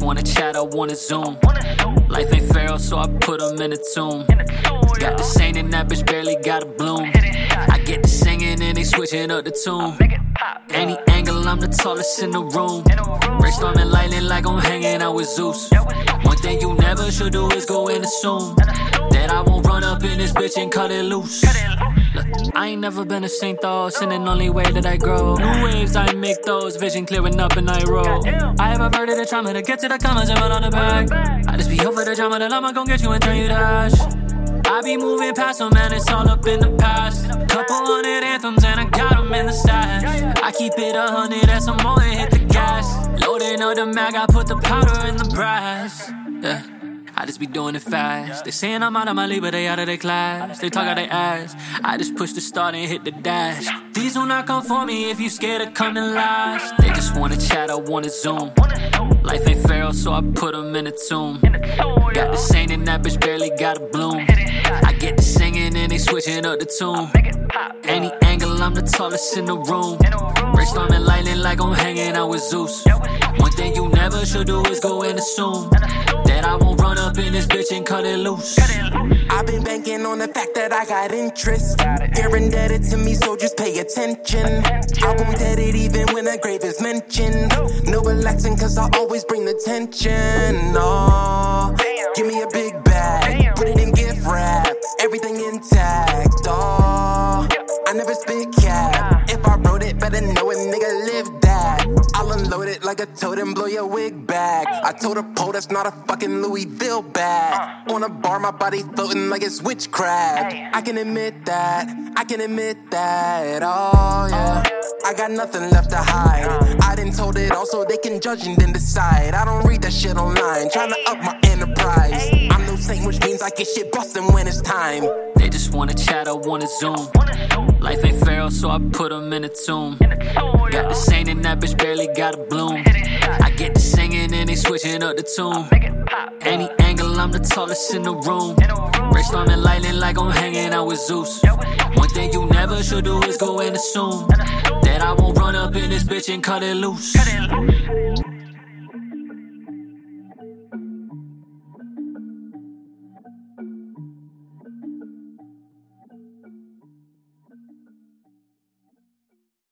wanna chat, I wanna zoom. Life ain't fair, so I put 'em in a tomb. Got the saint and that bitch barely got a bloom. I get the singing and they switching up the tune. Any angle, I'm the tallest in the room. Brainstorming lightning like I'm hanging out with Zeus. One thing you never should do is go and assume that I won't run up in this bitch and cut it loose. I ain't never been a saint though, sinning only way that I grow. New waves, I make those, vision clearing up and I roll. I have averted the trauma to get to the commas and run on the back. I just be over the drama, then I'ma gon' get you and turn you to ash. I be moving past them, man, it's all up in the past. Couple hundred anthems, and I got them in the stash. I keep it a hundred, some more and hit the gas. Loading up the mag, I put the powder in the brass. Yeah. I just be doing it fast. They saying I'm out of my league, but they out of their class. They talk out their ass. I just push the start and hit the dash. These will not come for me if you scared of coming last. They just wanna chat, I wanna zoom. Life ain't fair, so I put 'em in a tomb. Got the saint and that bitch barely got a bloom. I get the singing and they switching up the tune. Any angle, I'm the tallest in the room. Brainstorming lightning like I'm hanging out with Zeus. One thing you never should do is go and assume I won't run up in this bitch and cut it loose. I've been banking on the fact that I got interest. You're indebted to me, so just pay attention. I won't debt it even when a grave is mentioned. No relaxing, cause I always bring the tension. No, give me a big bag, put it in gift wrap, everything intact. Oh, I never spit cap. If I wrote it, better know a nigga lived that. I'll unload it like a toad and blow your wig back. I told a pole that's not a fucking Louisville bag. On a bar, my body floating like it's witchcraft. I can admit that, I can admit that. Oh yeah, I got nothing left to hide. I didn't told it all so they can judge and then decide. I don't read that shit online, trying to up my enterprise. I'm no saint, which means I get shit bustin' when it's time. They just wanna chat, I wanna zoom. Life so I put put 'em in a tomb. Got the saint and that bitch barely got a bloom. I get the singing and they switching up the tune. Any angle, I'm the tallest in the room. Brainstorming lightning like I'm hanging out with Zeus. One thing you never should do is go and assume that I won't run up in this bitch and cut it loose.